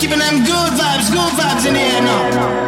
keeping them good vibes, good vibes in here, now.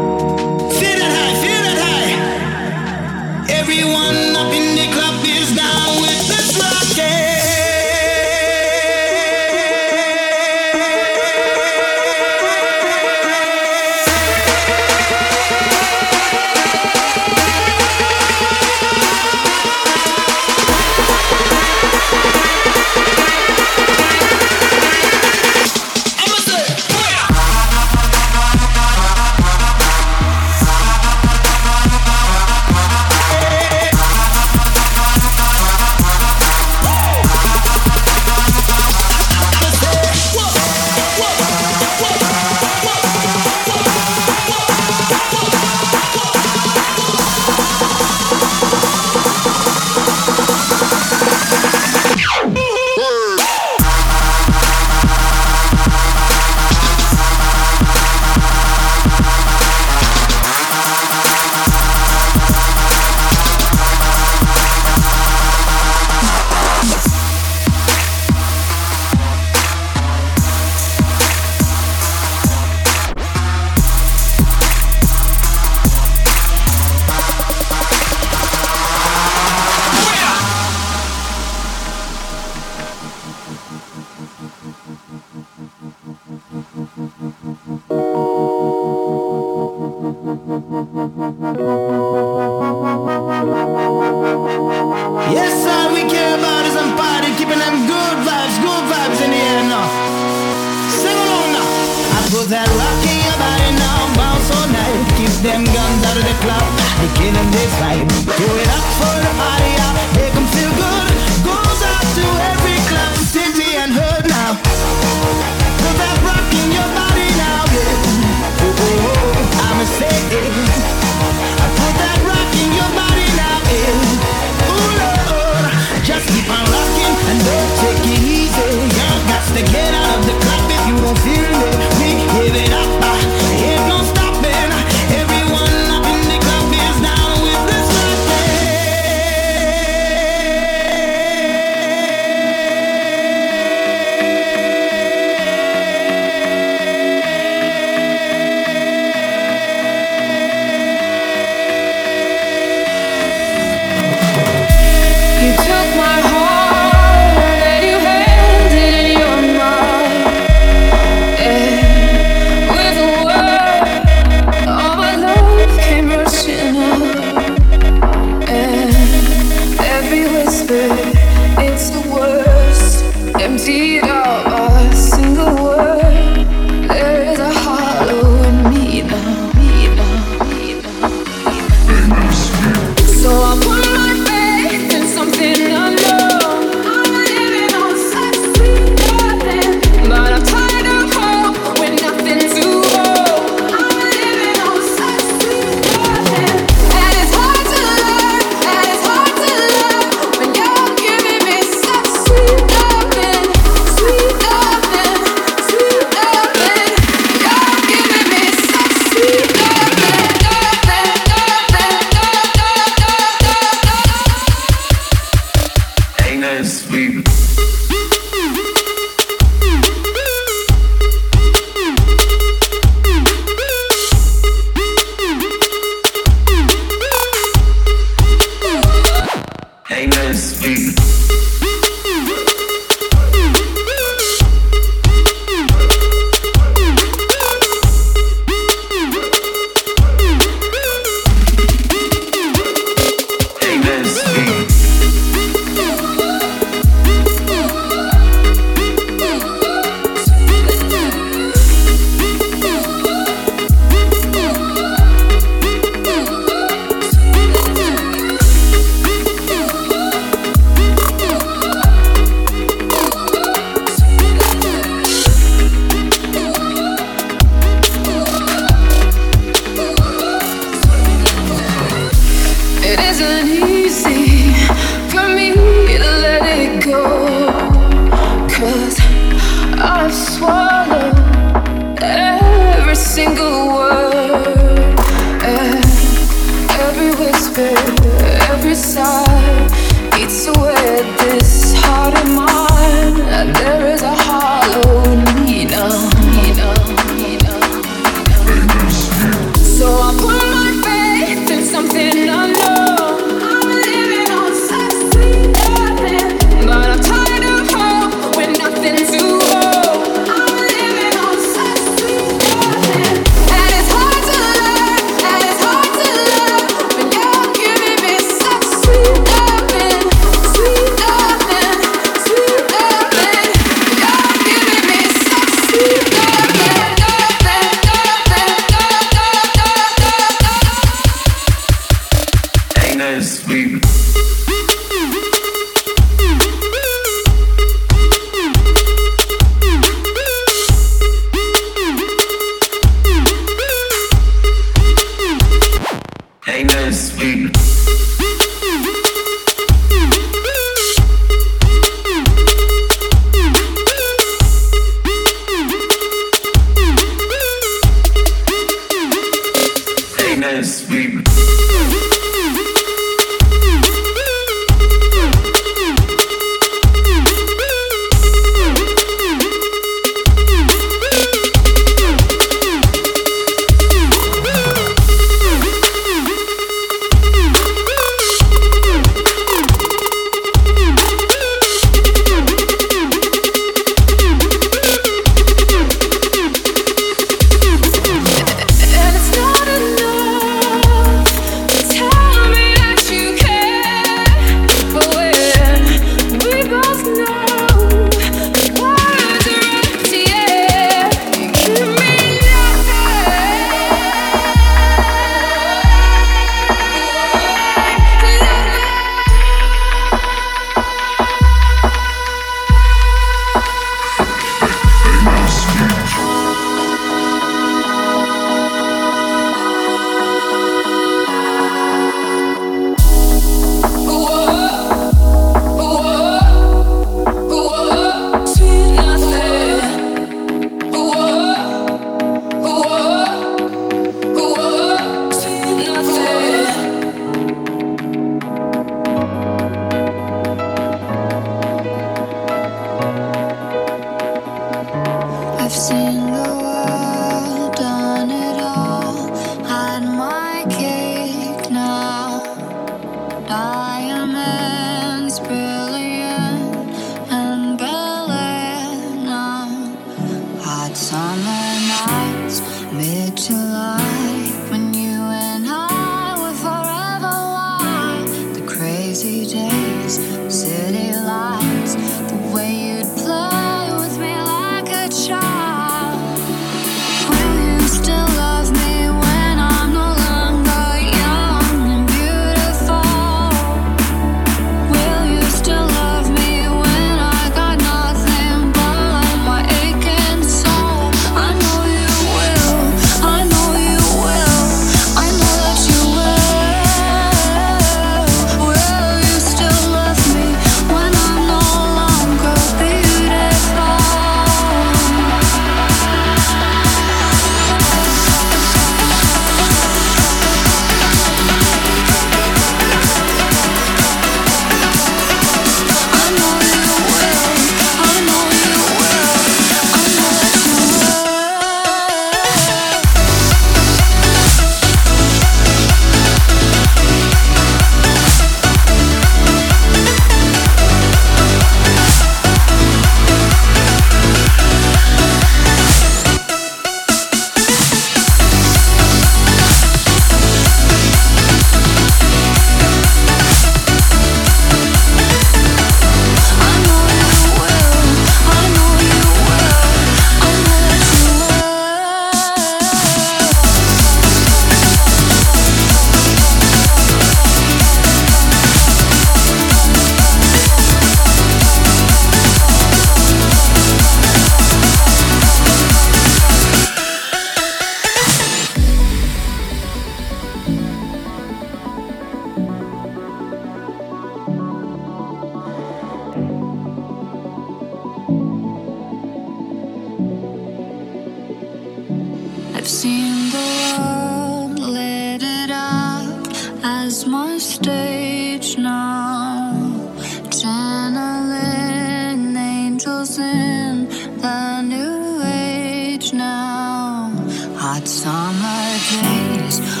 At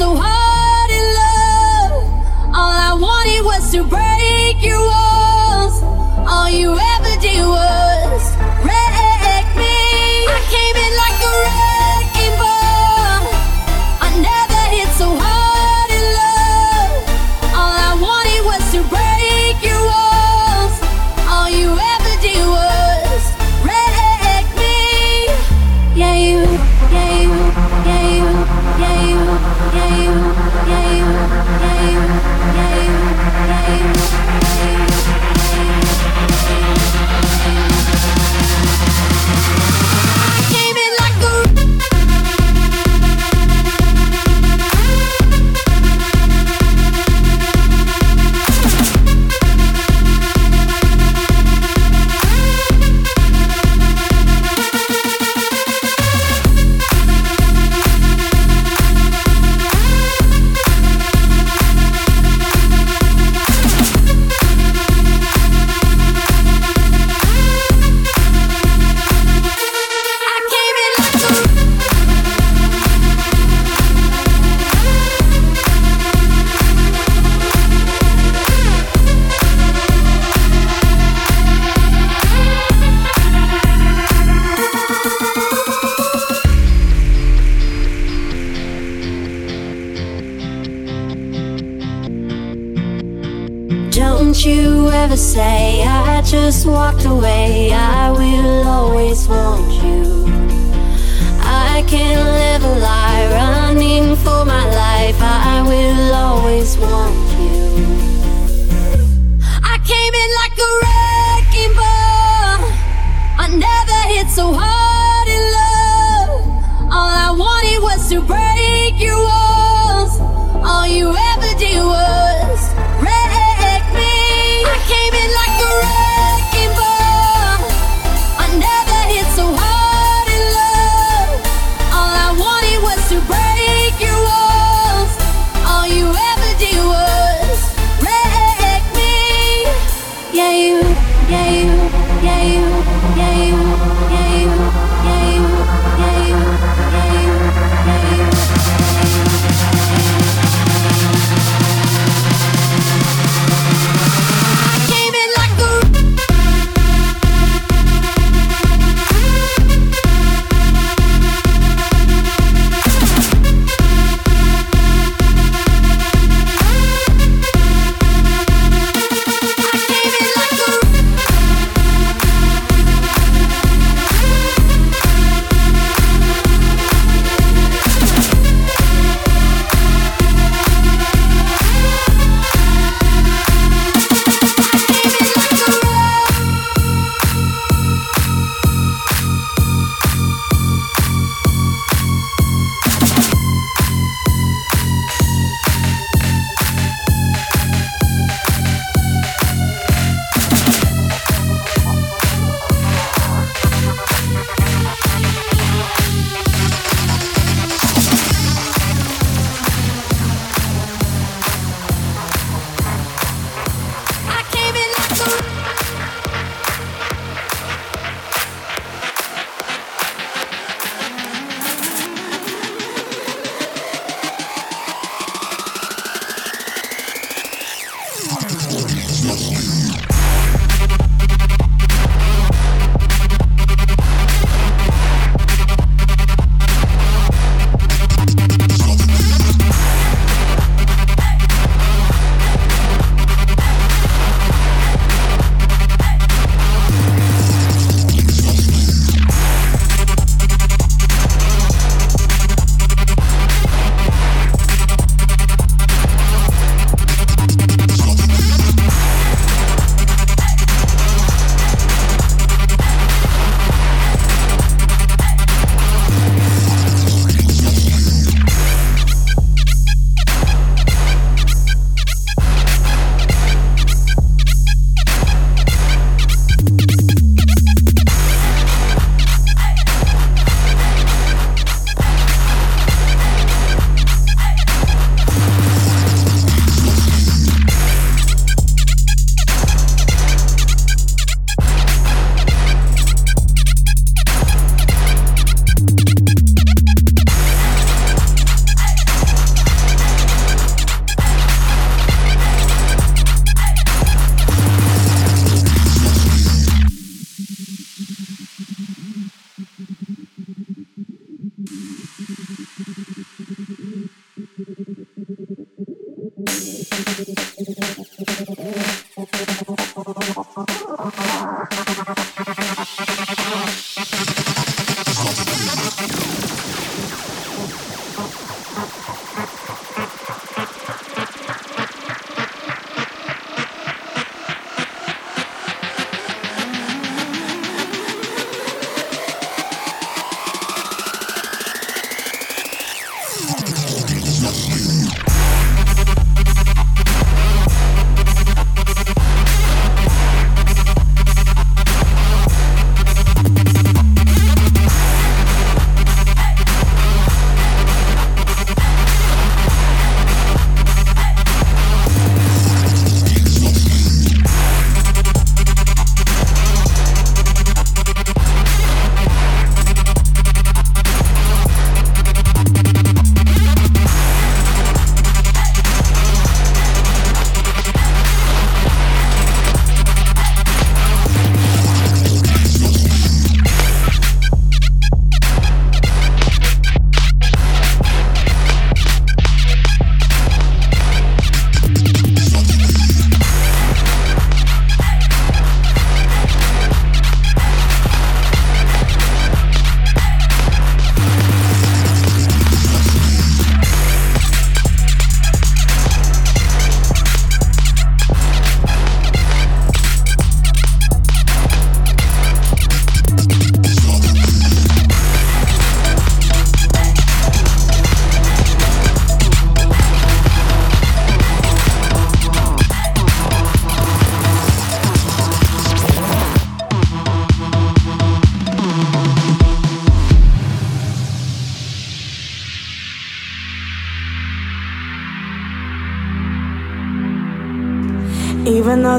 so hard in love. All I wanted was to break your walls. All you ever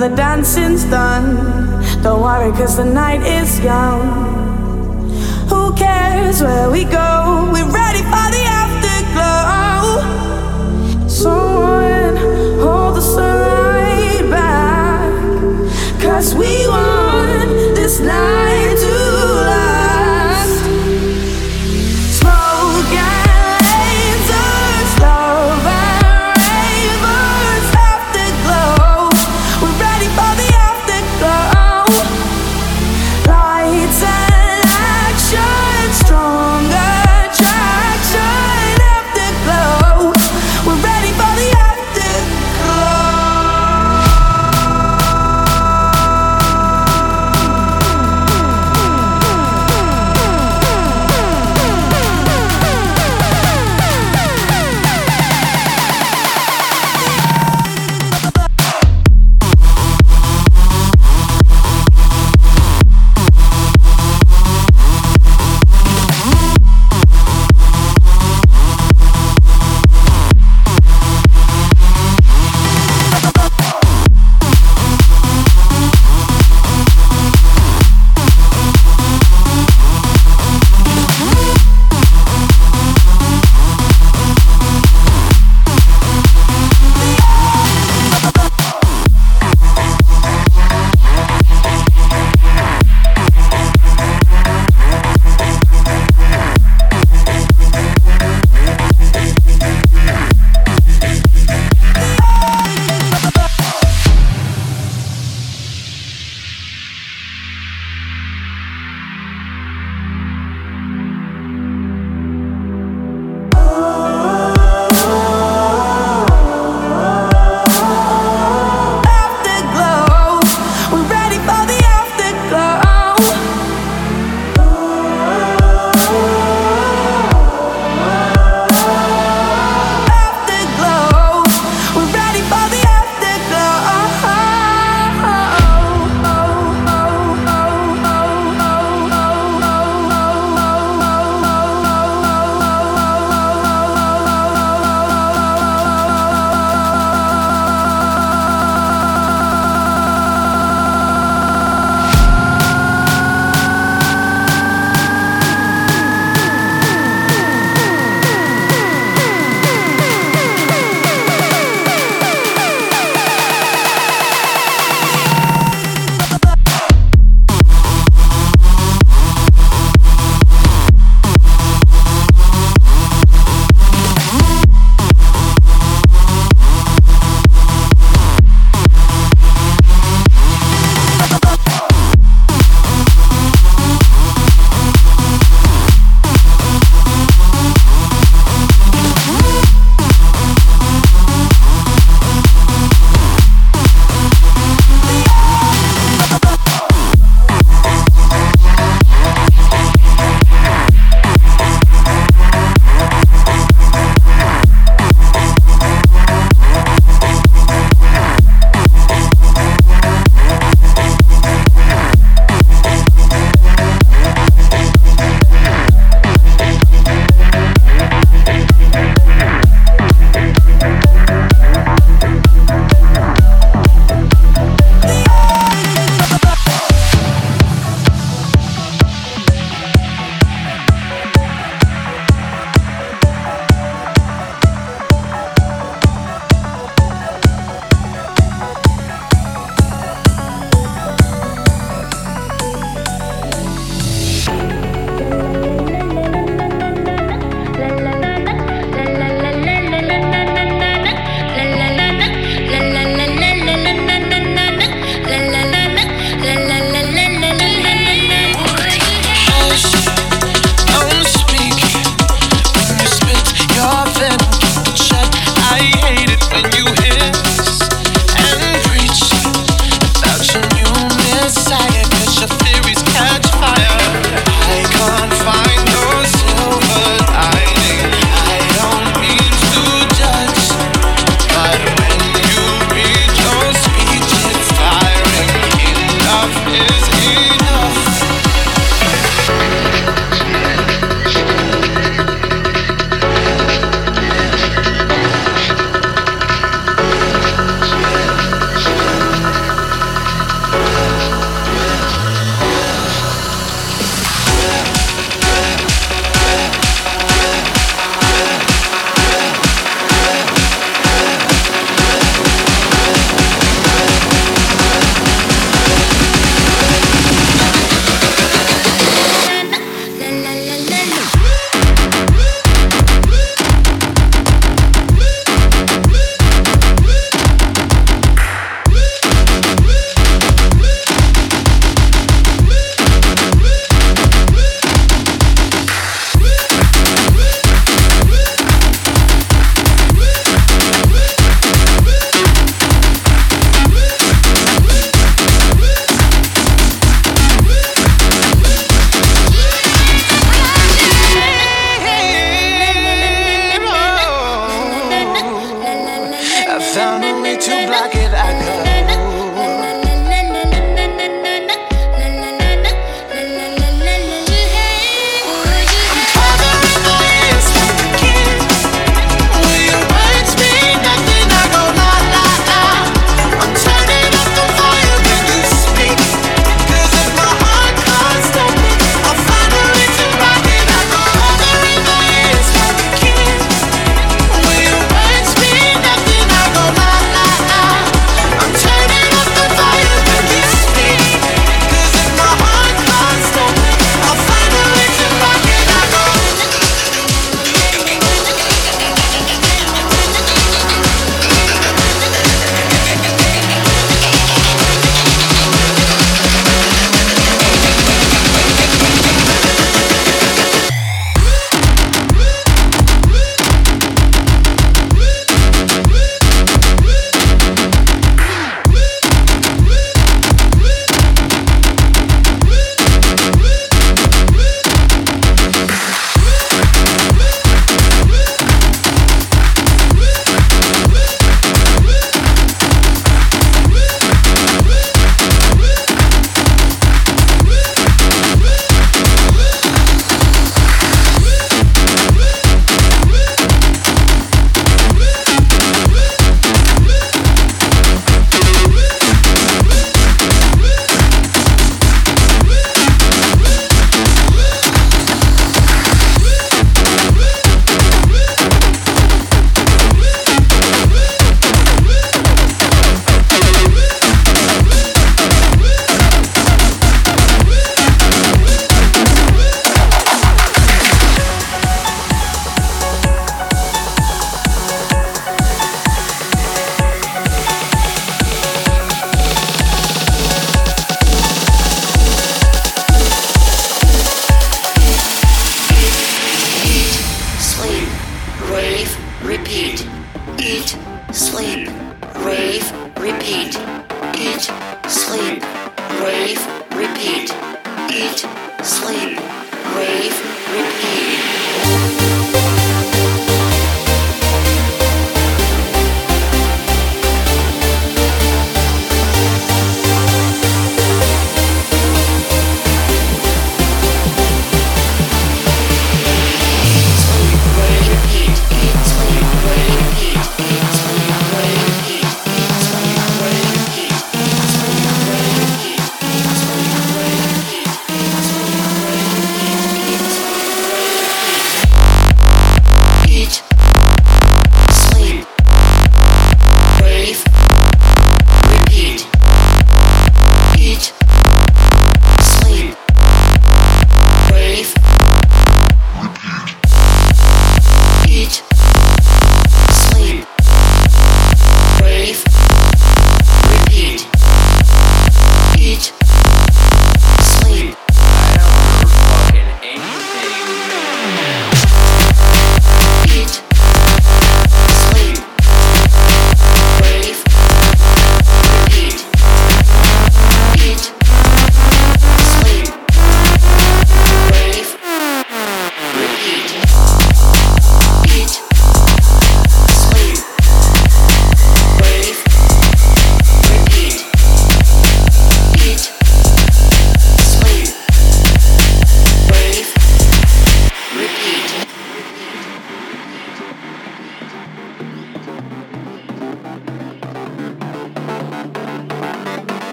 the dancing's done. Don't worry, cause the night is young. Who cares where we go? We're ready for the afterglow. Someone hold the sunlight back. Cause we want this night